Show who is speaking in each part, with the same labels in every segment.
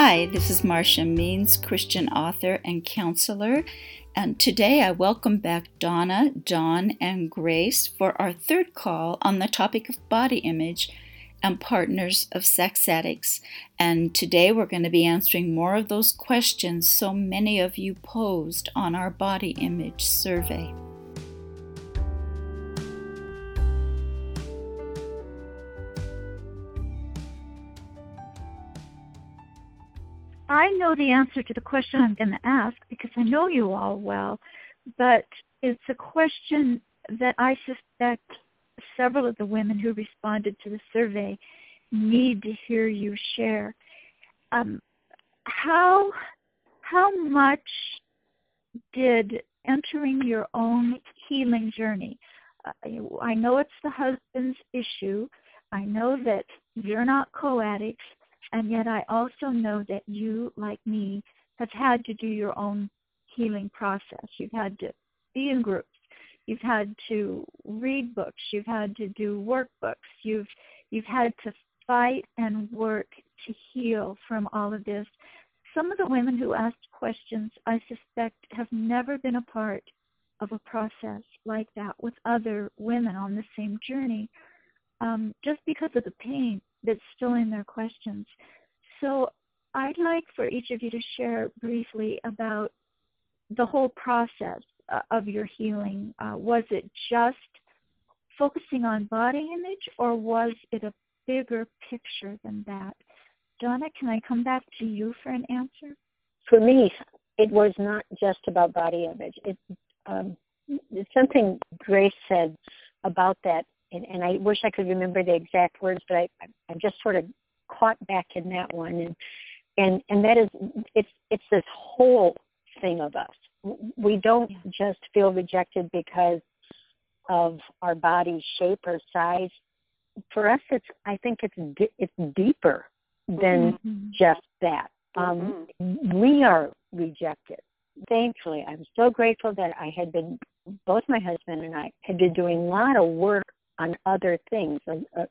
Speaker 1: Hi, this is Marsha Means, Christian author and counselor, and today I welcome back Donna, Dawn, and Grace for our third call on the topic of body image and partners of sex addicts. And today we're going to be answering more of those questions so many of you posed on our body image survey.
Speaker 2: I know the answer to the question I'm going to ask because I know you all well, but it's a question that I suspect several of the women who responded to the survey need to hear you share. Um, how how much did entering your own healing journey? Uh, I know it's the husband's issue. I know that you're not co-addicts. And yet I also know that you, like me, have had to do your own healing process. You've had to be in groups. You've had to read books. You've had to do workbooks. You've you've had to fight and work to heal from all of this. Some of the women who asked questions, I suspect, have never been a part of a process like that with other women on the same journey, um, just because of the pain that's still in their questions. So I'd like for each of you to share briefly about the whole process uh, of your healing. Uh, was it just focusing on body image or was it a bigger picture than that? Donna, can I come back to you for an answer?
Speaker 3: For me, it was not just about body image. It, um, something Grace said about that and, and I wish I could remember the exact words, but I, I'm just sort of caught back in that one, and and and that is it's it's this whole thing of us. We don't just feel rejected because of our body shape or size. For us, it's I think it's it's deeper than mm-hmm. just that. Um, mm-hmm. We are rejected. Thankfully, I'm so grateful that I had been both my husband and I had been doing a lot of work on other things uh,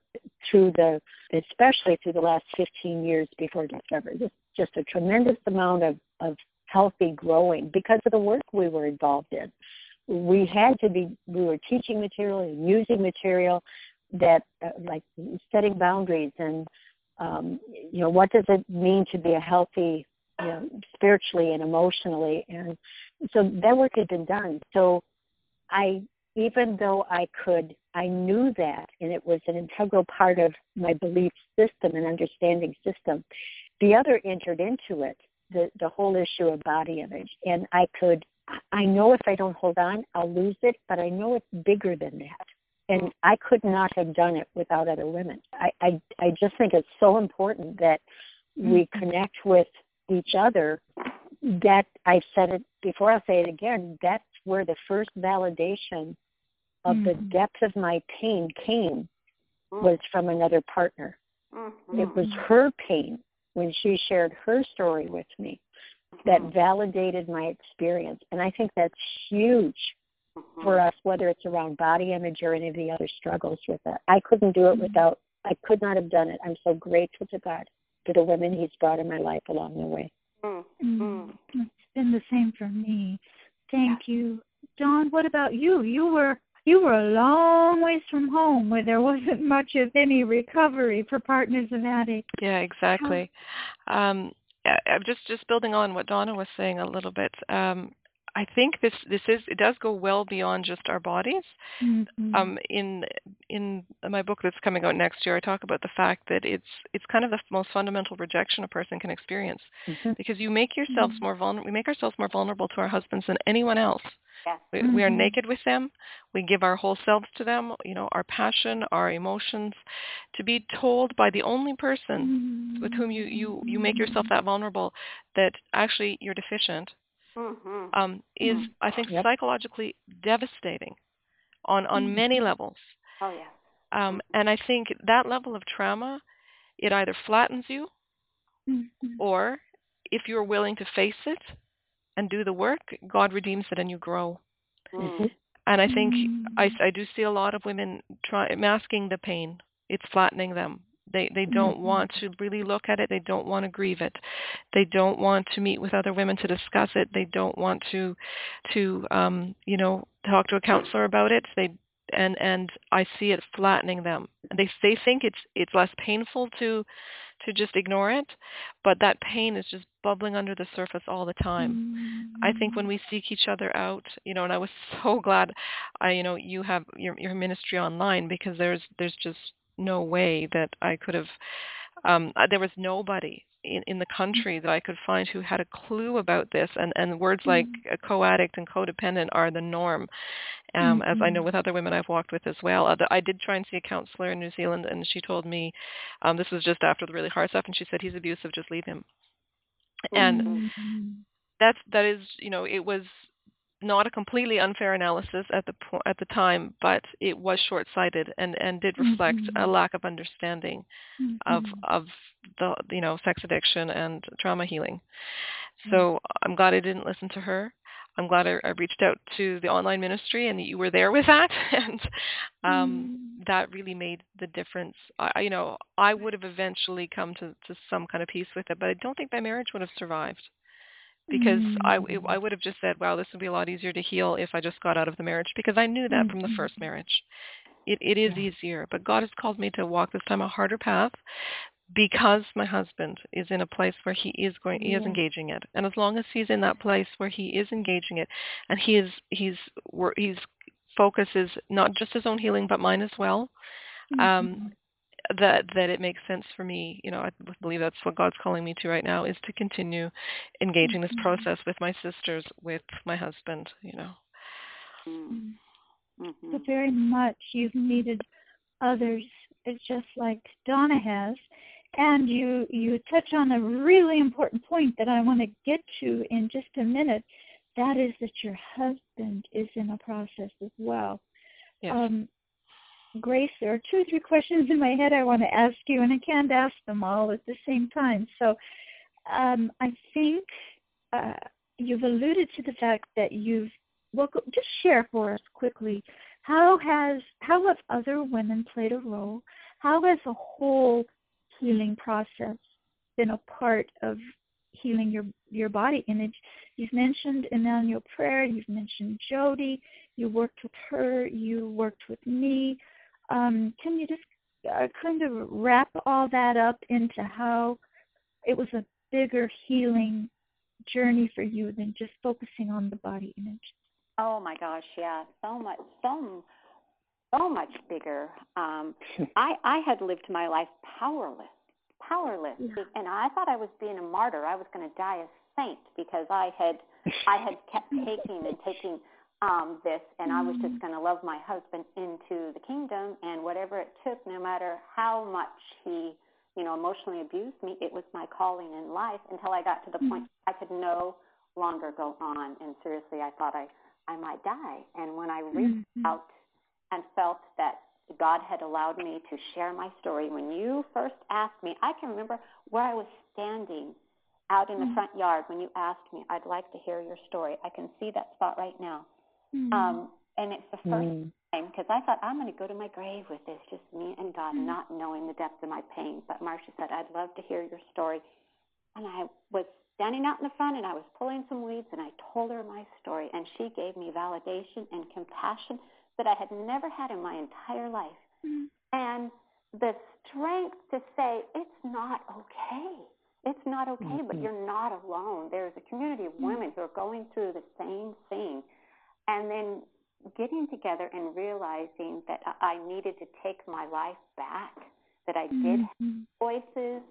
Speaker 3: through the, especially through the last 15 years before Discovery. Just, just a tremendous amount of, of healthy growing because of the work we were involved in. We had to be, we were teaching material and using material that, uh, like setting boundaries and, um, you know, what does it mean to be a healthy, you know, spiritually and emotionally. And so that work had been done. So I even though I could, I knew that, and it was an integral part of my belief system and understanding system. The other entered into it, the the whole issue of body image, and I could, I know if I don't hold on, I'll lose it, but I know it's bigger than that, and I could not have done it without other women. I I, I just think it's so important that we mm-hmm. connect with each other. That I've said it before, I'll say it again. That's where the first validation of mm-hmm. the depth of my pain came mm-hmm. was from another partner. Mm-hmm. It was her pain when she shared her story with me that mm-hmm. validated my experience. And I think that's huge mm-hmm. for us, whether it's around body image or any of the other struggles with it. I couldn't do it mm-hmm. without, I could not have done it. I'm so grateful to God for the women He's brought in my life along the way.
Speaker 2: Mm-hmm. It's been the same for me. Thank yeah. you. Dawn, what about you? You were you were a long ways from home where there wasn't much of any recovery for partners of addicts.
Speaker 4: Yeah, exactly. Um, just just building on what Donna was saying a little bit. Um, I think this this is it does go well beyond just our bodies. Mm-hmm. Um, in in my book that's coming out next year, I talk about the fact that it's it's kind of the most fundamental rejection a person can experience mm-hmm. because you make yourselves mm-hmm. more vulnerable. We make ourselves more vulnerable to our husbands than anyone else. We, mm-hmm. we are mm-hmm. naked with them. We give our whole selves to them, you know, our passion, our emotions, to be told by the only person mm-hmm. with whom you, you, you make yourself that vulnerable that actually you're deficient mm-hmm. um, is, mm-hmm. I think, yep. psychologically devastating on, on mm-hmm. many levels.
Speaker 5: Oh, yeah.
Speaker 4: Um, and I think that level of trauma, it either flattens you or if you're willing to face it, and do the work, God redeems it and you grow. Mm-hmm. And I think I, I do see a lot of women try masking the pain. It's flattening them. They they don't mm-hmm. want to really look at it. They don't want to grieve it. They don't want to meet with other women to discuss it. They don't want to to um, you know talk to a counselor about it. They and and I see it flattening them. They they think it's it's less painful to to just ignore it, but that pain is just bubbling under the surface all the time. Mm-hmm. I think when mm. we seek each other out, you know, and I was so glad I you know you have your your ministry online because there's there's just no way that I could have um there was nobody in, in the country that I could find who had a clue about this. And, and words mm-hmm. like co-addict and codependent are the norm, um, mm-hmm. as I know mm-hmm. with other women I've walked with as well. I did try and see a counselor in New Zealand, and she told me um, this was just after the really hard stuff, and she said he's abusive, just leave him. And mm-hmm. that's that is you know it was not a completely unfair analysis at the po- at the time, but it was short-sighted and, and did reflect mm-hmm. a lack of understanding mm-hmm. of of the you know sex addiction and trauma healing. Mm-hmm. So I'm glad I didn't listen to her. I'm glad I, I, reached out to the online ministry and you were there with that, and um, mm. that really made the difference. I, you know, I would have eventually come to, to some kind of peace with it, but I don't think my marriage would have survived because mm. I, it, I would have just said, wow, this would be a lot easier to heal if I just got out of the marriage because I knew that mm-hmm. from the first mm-hmm. marriage. It, it is yeah. easier, but God has called me to walk this time a harder path because my husband is in a place where he is going he is engaging it and as long as he's in that place where he is engaging it and he is he's he's focuses not just his own healing but mine as well um, mm-hmm. um that that it makes sense for me you know i believe that's what god's calling me to right now is to continue engaging this mm-hmm. process with my sisters with my husband you know
Speaker 2: mm-hmm. so very much you've needed others it's just like donna has and you you touch on a really important point that i want to get to in just a minute that is that your husband is in a process as well
Speaker 4: yes. um,
Speaker 2: Grace, there are two or three questions in my head I want to ask you, and I can't ask them all at the same time. So um, I think uh, you've alluded to the fact that you've, well, just share for us quickly. How has, how have other women played a role? How has the whole healing process been a part of healing your your body image. You've mentioned Emmanuel Prayer. You've mentioned Jody. You worked with her. You worked with me. Um, can you just uh, kind of wrap all that up into how it was a bigger healing journey for you than just focusing on the body image?
Speaker 5: Oh my gosh, yeah, so much, so so much bigger. Um, I I had lived my life powerless, powerless, yeah. and I thought I was being a martyr. I was going to die a saint because I had I had kept taking and taking um, this, and I was just mm-hmm. going to love my husband into the kingdom, and whatever it took, no matter how much he, you know, emotionally abused me, it was my calling in life until I got to the point mm-hmm. I could no longer go on. And seriously, I thought I, I might die. And when I reached mm-hmm. out and felt that God had allowed me to share my story, when you first asked me, I can remember where I was standing out in the front yard when you asked me, I'd like to hear your story. I can see that spot right now. Mm-hmm. Um, and it's the 1st mm-hmm. time because I thought I'm going to go to my grave with this, just me and God, mm-hmm. not knowing the depth of my pain. But Marsha said, I'd love to hear your story. And I was standing out in the front and I was pulling some weeds and I told her my story and she gave me validation and compassion that I had never had in my entire life. Mm-hmm. And the strength to say, it's not okay. It's not okay, mm-hmm. but you're not alone. There's a community of mm-hmm. women who are going through the same thing and then getting together and realizing that I needed to take my life back, that I did mm-hmm. have choices,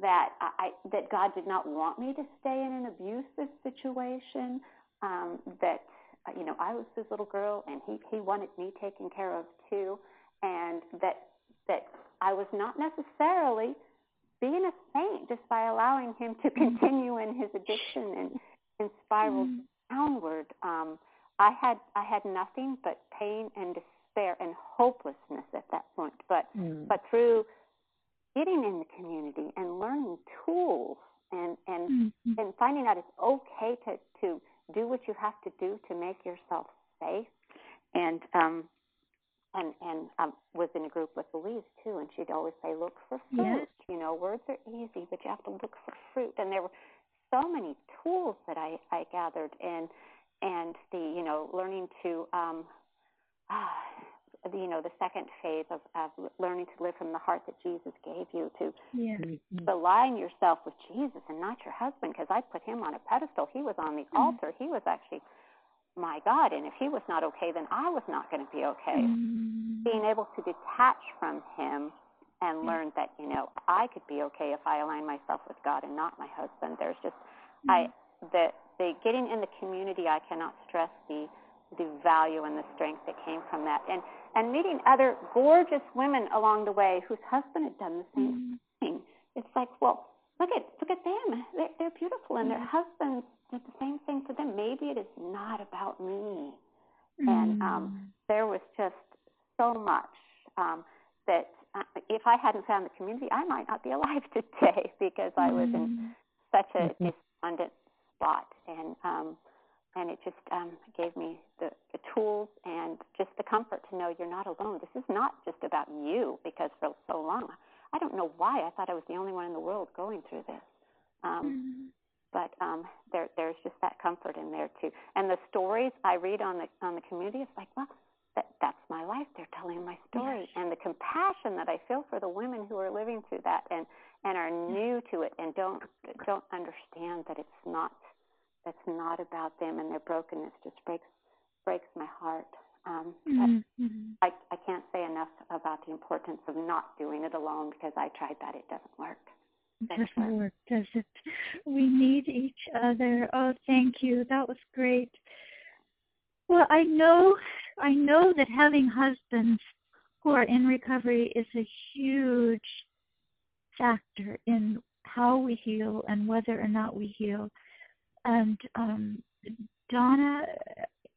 Speaker 5: that I that God did not want me to stay in an abusive situation, um, that you know I was his little girl and he he wanted me taken care of too, and that that I was not necessarily being a saint just by allowing him to mm-hmm. continue in his addiction and, and spiral mm-hmm. downward. Um, I had I had nothing but pain and despair and hopelessness at that point. But mm. but through getting in the community and learning tools and and mm-hmm. and finding out it's okay to to do what you have to do to make yourself safe and um and and I was in a group with Louise too, and she'd always say, "Look for fruit."
Speaker 2: Yes.
Speaker 5: You know, words are easy, but you have to look for fruit. And there were so many tools that I I gathered, and and the you know learning to um, uh, you know the second phase of, of learning to live from the heart that Jesus gave you to
Speaker 2: Yeah.
Speaker 3: Mm-hmm.
Speaker 5: align yourself with Jesus and not your husband because I put him on a pedestal. He was on the
Speaker 2: Mm-hmm.
Speaker 5: altar. He was actually my God, and if he was not okay, then I was not going to be okay.
Speaker 2: Mm.
Speaker 5: Being able to detach from him and learn that you know I could be okay if I align myself with God and not my husband. There's just I the the getting in the community. I cannot stress the the value and the strength that came from that, and and meeting other gorgeous women along the way whose husband had done the same thing. It's like, well, look at look at them. They're, they're beautiful, and their husbands did the same thing for them. Maybe it is not about me. And um, there was just so much um, that uh, if I hadn't found the community, I might not be alive today because I was in such a
Speaker 3: Mhm.
Speaker 5: despondent spot, and um, and it just um, gave me the, the tools and just the comfort to know you're not alone. This is not just about you because for so long, I don't know why I thought I was the only one in the world going through this. Um, but um, there, there's just that comfort in there too. And the stories I read on the on the community, it's like, well, that that's my life. They're telling my story, and the compassion that I feel for the women who are living through that and and are new to it and don't don't understand that it's not that's not about them and their brokenness just breaks breaks my heart. Um,
Speaker 2: Mm-hmm.
Speaker 5: I I can't say enough about the importance of not doing it alone because I tried that. It doesn't work.
Speaker 2: doesn't work, does it? We need each other. Oh, thank you. That was great. Well, I know, I know that having husbands who are in recovery is a huge factor in how we heal and whether or not we heal. And um, Donna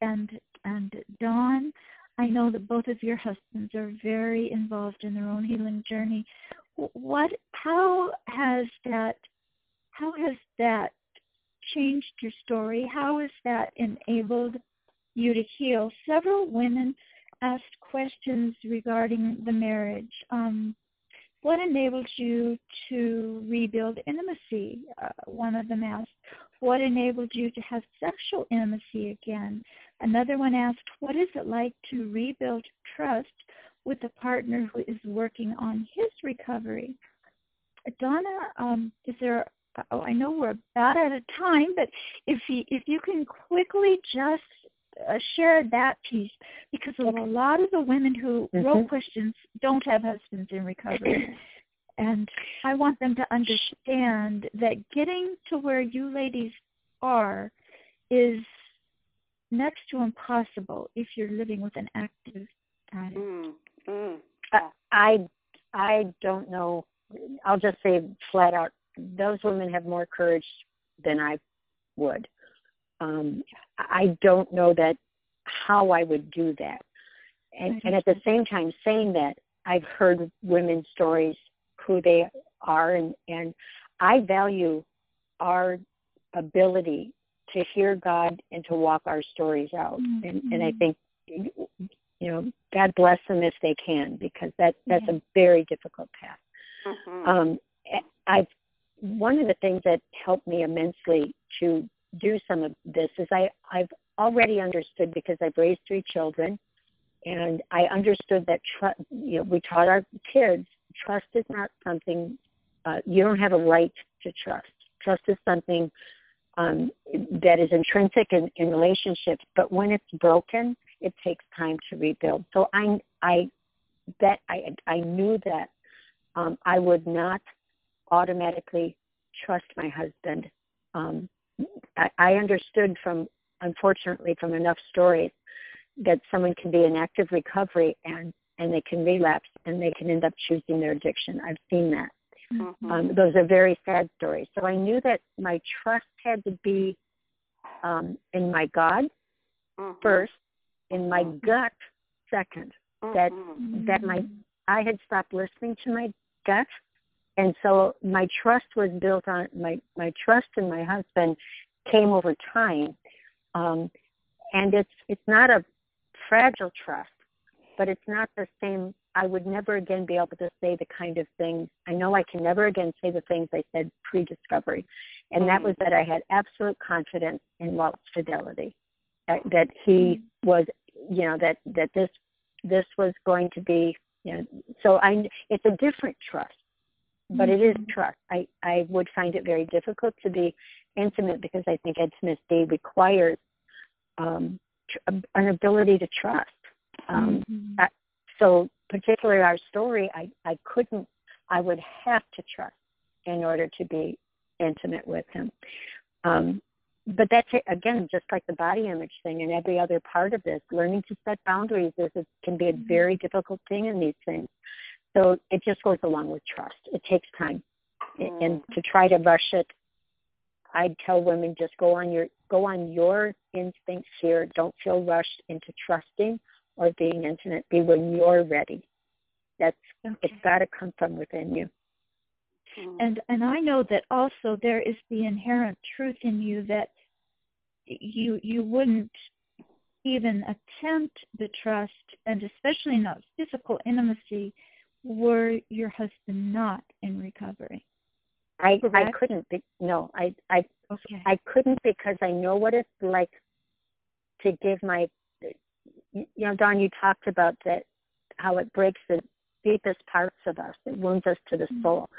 Speaker 2: and and Dawn, I know that both of your husbands are very involved in their own healing journey. What? How has that? How has that changed your story? How has that enabled you to heal? Several women asked questions regarding the marriage. Um, what enabled you to rebuild intimacy? Uh, one of them asked. What enabled you to have sexual intimacy again? Another one asked, What is it like to rebuild trust with a partner who is working on his recovery? Donna, um, is there? Oh, I know we're about out of time, but if you if you can quickly just uh, share that piece, because a lot of the women who
Speaker 3: Mhm.
Speaker 2: wrote questions don't have husbands in recovery. And I want them to understand that getting to where you ladies are is next to impossible if you're living with an active addict.
Speaker 5: Mm, mm.
Speaker 3: I- I I don't know. I'll just say flat out, those women have more courage than I would. Um, I don't know that how I would do that. And, and at the same time, saying that, I've heard women's stories, who they are, and, and I value our ability to hear God and to walk our stories out. And, and I think, you know, God bless them if they can, because that that's a very difficult path.
Speaker 5: Mhm.
Speaker 3: Um, I've one of the things that helped me immensely to do some of this is I I've already understood because I've raised three children, and I understood that tr- you know we taught our kids trust is not something uh, you don't have a right to trust. Trust is something um, that is intrinsic in, in relationships, but when it's broken, it takes time to rebuild. So I I that I I knew that um, I would not automatically trust my husband. Um, I, I understood from, unfortunately, from enough stories that someone can be in active recovery and and they can relapse and they can end up choosing their addiction. I've seen that.
Speaker 5: Mhm.
Speaker 3: Um, those are very sad stories. So I knew that my trust had to be um, in my God
Speaker 5: Mhm.
Speaker 3: first, in my gut second. That that my I had stopped listening to my gut, and so my trust was built on my my trust in my husband came over time, um, and it's it's not a fragile trust. but it's not the same. I would never again be able to say the kind of things. I know I can never again say the things I said pre-discovery, and mm-hmm. that was that I had absolute confidence in Walt's fidelity, that, that he mm-hmm. was, you know, that that this this was going to be, you know. So I, it's a different trust, but it is mm-hmm. trust. I I would find it very difficult to be intimate because I think intimacy requires um, an ability to trust. Um, mm-hmm. so, particularly our story, I, I couldn't, I would have to trust in order to be intimate with him. Um, but that's again, just like the body image thing and every other part of this, learning to set boundaries is it can be a mm-hmm. very difficult thing in these things. So it just goes along with trust. It takes time, mm. and to try to rush it I'd tell women just go on your go on your instincts here. Don't feel rushed into trusting or being intimate. Be when you're ready. That's okay. it's got to come from within you.
Speaker 2: Hmm. And and I know that also there is the inherent truth in you that you you wouldn't even attempt the trust and especially not physical intimacy were your husband not in recovery.
Speaker 3: I Correct? I couldn't be no, I I okay. I couldn't because I know what it's like to give my you know, Dawn you talked about that how it breaks the deepest parts of us. It wounds us to the mm-hmm. soul.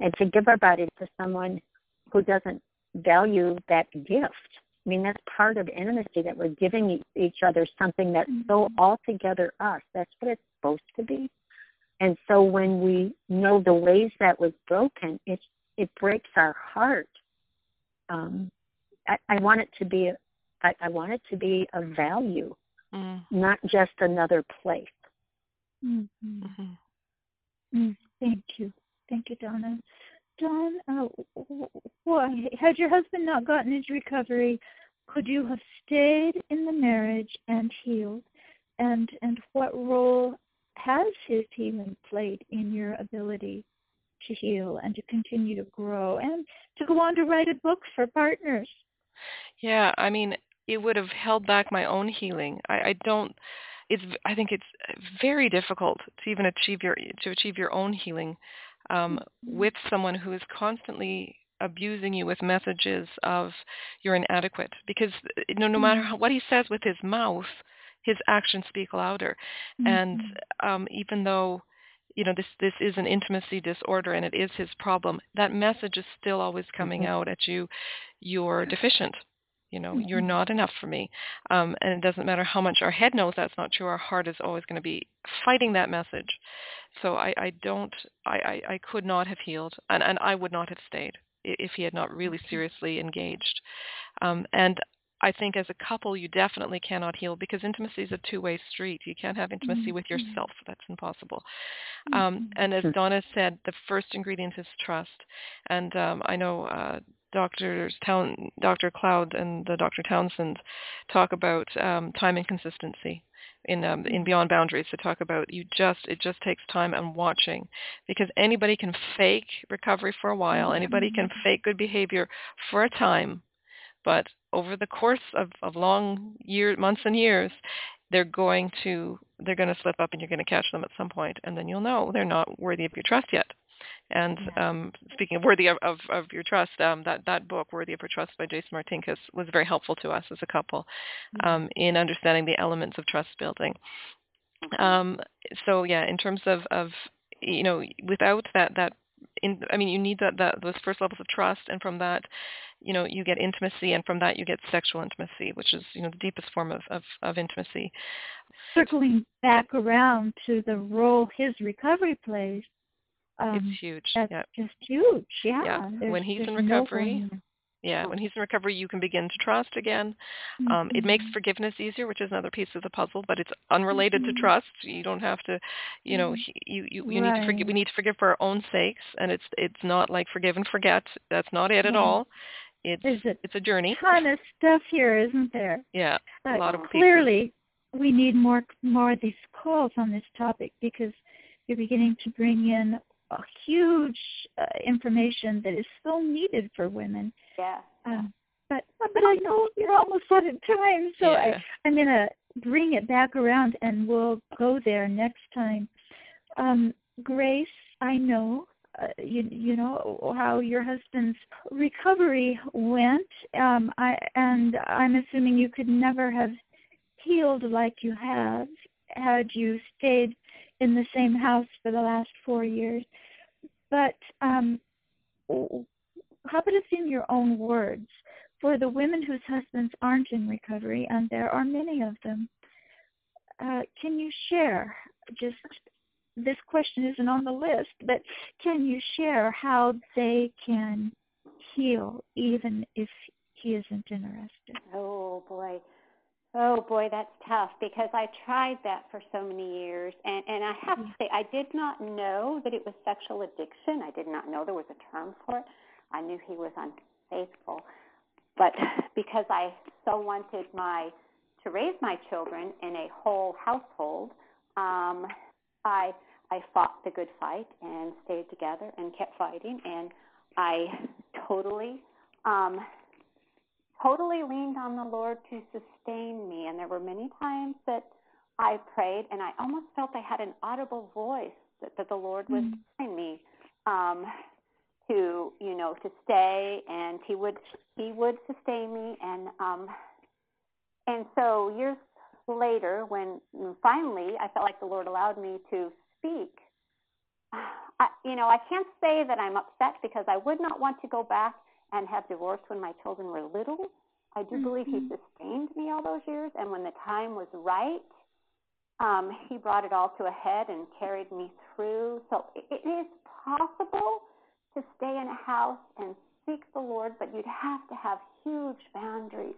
Speaker 3: And to give our body to someone who doesn't value that gift. I mean, that's part of intimacy that we're giving each other something that's mm-hmm. so altogether us. That's what it's supposed to be. And so when we know the ways that was broken, it's it breaks our heart. Um, I, I want it to be, I, I want it to be a value, mm. not just another place.
Speaker 2: Mm-hmm. Mm-hmm. Mm, thank you, thank you, Donna. Dawn, uh, why had your husband not gotten his recovery? Could you have stayed in the marriage and healed? And and what role has his healing played in your ability to heal and to continue to grow and to go on to write a book for partners.
Speaker 4: Yeah, I mean, it would have held back my own healing. I, I don't. It's. I think it's very difficult to even achieve your to achieve your own healing um, mm-hmm. with someone who is constantly abusing you with messages of you're inadequate because you know no matter mm-hmm. how, what he says with his mouth his actions speak louder mm-hmm. and um even though you know this this is an intimacy disorder and it is his problem that message is still always coming mm-hmm. out at you you're deficient you know mm-hmm. you're not enough for me um, and it doesn't matter how much our head knows that's not true our heart is always going to be fighting that message so i i don't i i, I could not have healed and and i would not have stayed if he had not really seriously engaged um, and I think as a couple, you definitely cannot heal because intimacy is a two-way street. You can't have intimacy mm-hmm. with yourself; that's impossible. Um, mm-hmm. and as Donna said, the first ingredient is trust. And um, I know uh, Dr. Town, Dr. Cloud, and the Dr. Townsend talk about um, time and consistency in um, in Beyond Boundaries to talk about you just it just takes time and watching because anybody can fake recovery for a while anybody can mm-hmm. fake good behavior for a time but over the course of, of long year months and years they're going to they're going to slip up and you're going to catch them at some point and then you'll know they're not worthy of your trust yet and um, speaking of worthy of, of, of your trust, um, that, that book, Worthy of Your Trust by Jason Martinkus, was very helpful to us as a couple mm-hmm. um, in understanding the elements of trust building. Mm-hmm. Um, so yeah, in terms of, of you know, without that, that in, I mean, you need that, that those first levels of trust, and from that, you know, you get intimacy, and from that you get sexual intimacy, which is you know the deepest form of of, of intimacy.
Speaker 2: Circling back around to the role his recovery plays, um,
Speaker 4: it's huge.
Speaker 2: That's
Speaker 4: yeah.
Speaker 2: just huge. Yeah.
Speaker 4: yeah. When he's in recovery, no yeah, when he's in recovery, you can begin to trust again. Mm-hmm. Um, it makes mm-hmm. forgiveness easier, which is another piece of the puzzle, but it's unrelated mm-hmm. to trust. You don't have to, you know, mm-hmm. you you, you right. need to forgive. We need to forgive for our own sakes, and it's it's not like forgive and forget. That's not it at all. It's a it's a journey.
Speaker 2: Ton of stuff here, isn't there?
Speaker 4: Yeah,
Speaker 2: a
Speaker 4: lot of
Speaker 2: clearly.
Speaker 4: Pieces.
Speaker 2: We need more more of these calls on this topic because you're beginning to bring in a huge uh, information that is so needed for women.
Speaker 5: Yeah.
Speaker 2: Uh, but but I know you're almost out of time, so yeah. I, I'm gonna bring it back around and we'll go there next time. Um, Grace, I know uh, you you know how your husband's recovery went. Um i and i'm assuming you could never have healed like you have had you stayed in the same house for the last 4 years. But um how about it's in your own words? For the women whose husbands aren't in recovery and there are many of them uh, can you share just this question isn't on the list, but can you share how they can heal even if he isn't interested?
Speaker 5: Oh boy. Oh boy, that's tough because I tried that for so many years and and I have to say I did not know that it was sexual addiction. I did not know there was a term for it. I knew he was unfaithful. But because I so wanted my to raise my children in a whole household, um I I fought the good fight and stayed together and kept fighting and I totally um totally leaned on the Lord to sustain me and there were many times that I prayed and I almost felt I had an audible voice that, that the Lord was mm-hmm. telling me um to you know to stay and he would he would sustain me and um and so years later when finally I felt like the Lord allowed me to speak. I, you know, I can't say that I'm upset because I would not want to go back and have divorced when my children were little. I do believe he mm-hmm. sustained me all those years, and when the time was right, um, he brought it all to a head and carried me through. So it, it is possible to stay in a house and seek the Lord, but you'd have to have huge boundaries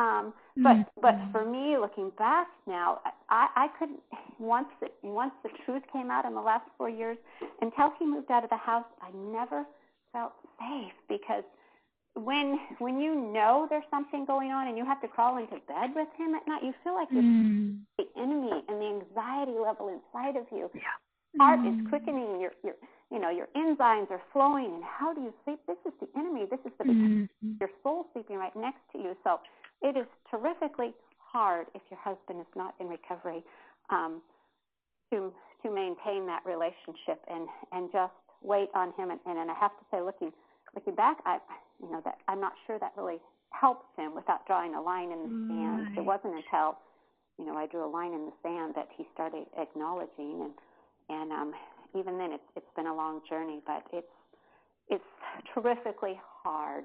Speaker 5: um, but mm-hmm. but for me, looking back now, I, I couldn't once the, once the truth came out in the last four years, until he moved out of the house, I never felt safe because when when you know there's something going on and you have to crawl into bed with him at night, you feel like you're mm. the enemy and the anxiety level inside of you.
Speaker 2: Yeah.
Speaker 5: Heart mm. is quickening. Your your you know your enzymes are flowing, and how do you sleep? This is the enemy. This is the mm. your soul sleeping right next to you. So it is terrifically hard if your husband is not in recovery um, to to maintain that relationship and and just wait on him. And, and, and I have to say, looking looking back, I you know that I'm not sure that really helps him without drawing a line in the sand. Right. It wasn't until you know I drew a line in the sand that he started acknowledging and and um, even then it's it's been a long journey, but it's it's terrifically hard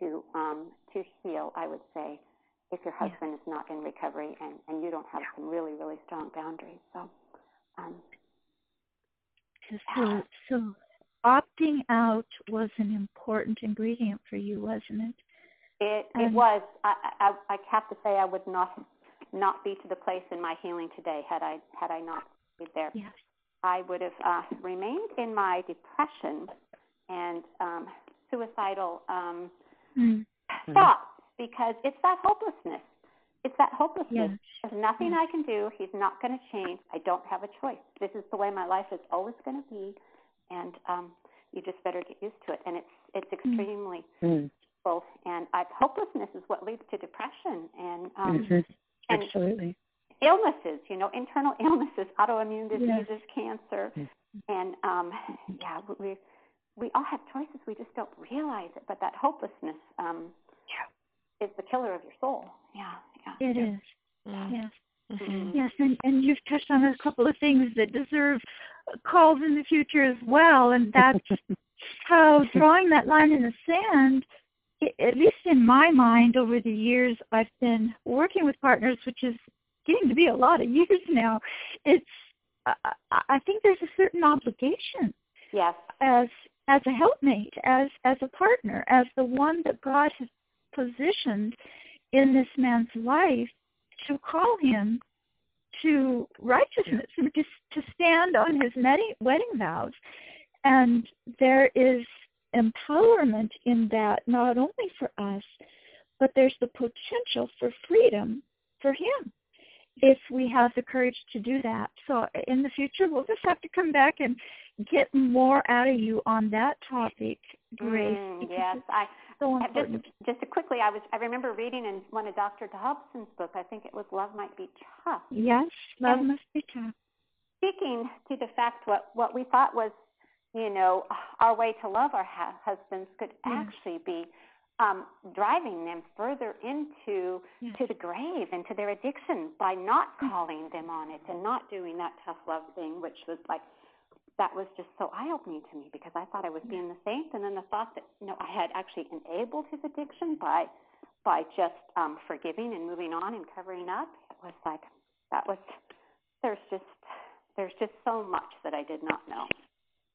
Speaker 5: to um, to heal. I would say if your husband yeah. is not in recovery and and you don't have yeah. some really really strong boundaries. So. Um,
Speaker 2: so, so opting out was an important ingredient for you, wasn't it?
Speaker 5: It it was. I, I I have to say I would not not be to the place in my healing today had I had I not been there.
Speaker 2: Yes.
Speaker 5: I would have uh, remained in my depression and um, suicidal um, mm. thoughts because it's that hopelessness. It's that hopelessness. Yes. There's nothing yes. I can do. He's not going to change. I don't have a choice. This is the way my life is always going to be, and um, you just better get used to it. And it's it's mm. extremely mm. painful. And I, hopelessness is what leads to depression and um,
Speaker 3: mm-hmm. absolutely
Speaker 5: and illnesses. You know, internal illnesses, autoimmune diseases, yes. cancer, mm-hmm. and um, yeah, we we all have choices. We just don't realize it. But that hopelessness um, yeah. is the killer of your soul. Yeah,
Speaker 2: yeah. It is. Mm-hmm. Yes. Mm-hmm. Yes, and, and you've touched on a couple of things that deserve calls in the future as well, and that's how drawing that line in the sand, at least in my mind, over the years I've been working with partners, which is getting to be a lot of years now. It's I think there's a certain obligation.
Speaker 5: Yes.
Speaker 2: As as a helpmate, as as a partner, as the one that God has positioned in this man's life to call him to righteousness and to, to stand on his wedding vows. And there is empowerment in that not only for us, but there's the potential for freedom for him if we have the courage to do that. So in the future, we'll just have to come back and get more out of you on that topic, Grace.
Speaker 5: Mm, yes, I
Speaker 2: So
Speaker 5: important. Just, just quickly, I was I remember reading in one of Dr. Dobson's book. I think it was Love Might Be Tough.
Speaker 2: Yes, Love and Must Be Tough.
Speaker 5: Speaking to the fact what what we thought was, you know, our way to love our ha- husbands could yes. actually be um, driving them further into yes. to the grave, into their addiction by not calling them on it and not doing that tough love thing, which was like that was just so eye opening to me because I thought I was being the saint, and then the thought that you know I had actually enabled his addiction by by just um, forgiving and moving on and covering up. It was like that was there's just there's just so much that I did not know.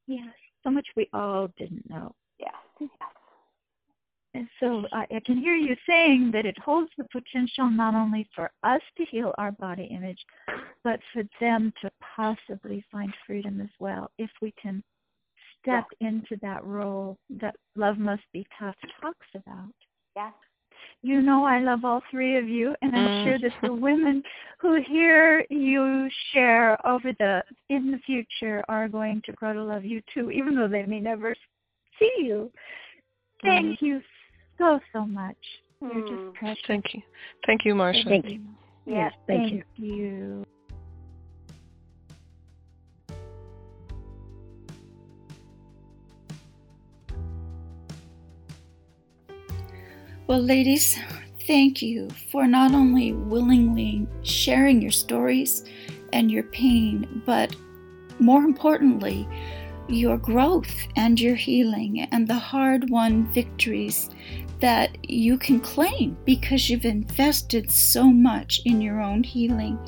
Speaker 2: Yes, so much we all didn't know.
Speaker 5: Yes, yes.
Speaker 2: And so I, I can hear you saying that it holds the potential not only for us to heal our body image, but for them to possibly find freedom as well if we can step yeah. into that role that Love Must Be Tough talks about.
Speaker 5: Yeah.
Speaker 2: You know I love all three of you, and I'm mm. sure that the women who hear you share over the in the future are going to grow to love you too, even though they may never see you. Thank mm. you so, so much. You're just hmm. precious.
Speaker 4: Thank you. Thank you, Marsha.
Speaker 2: Thank you. Yes, thank, thank you. you.
Speaker 1: Well, ladies, thank you for not only willingly sharing your stories and your pain, but more importantly, your growth and your healing and the hard won victories that you can claim because you've invested so much in your own healing.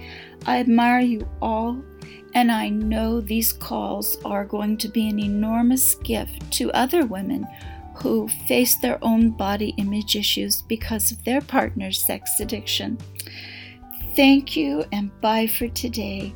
Speaker 1: I admire you all, and I know these calls are going to be an enormous gift to other women who face their own body image issues because of their partner's sex addiction. Thank you, and bye for today.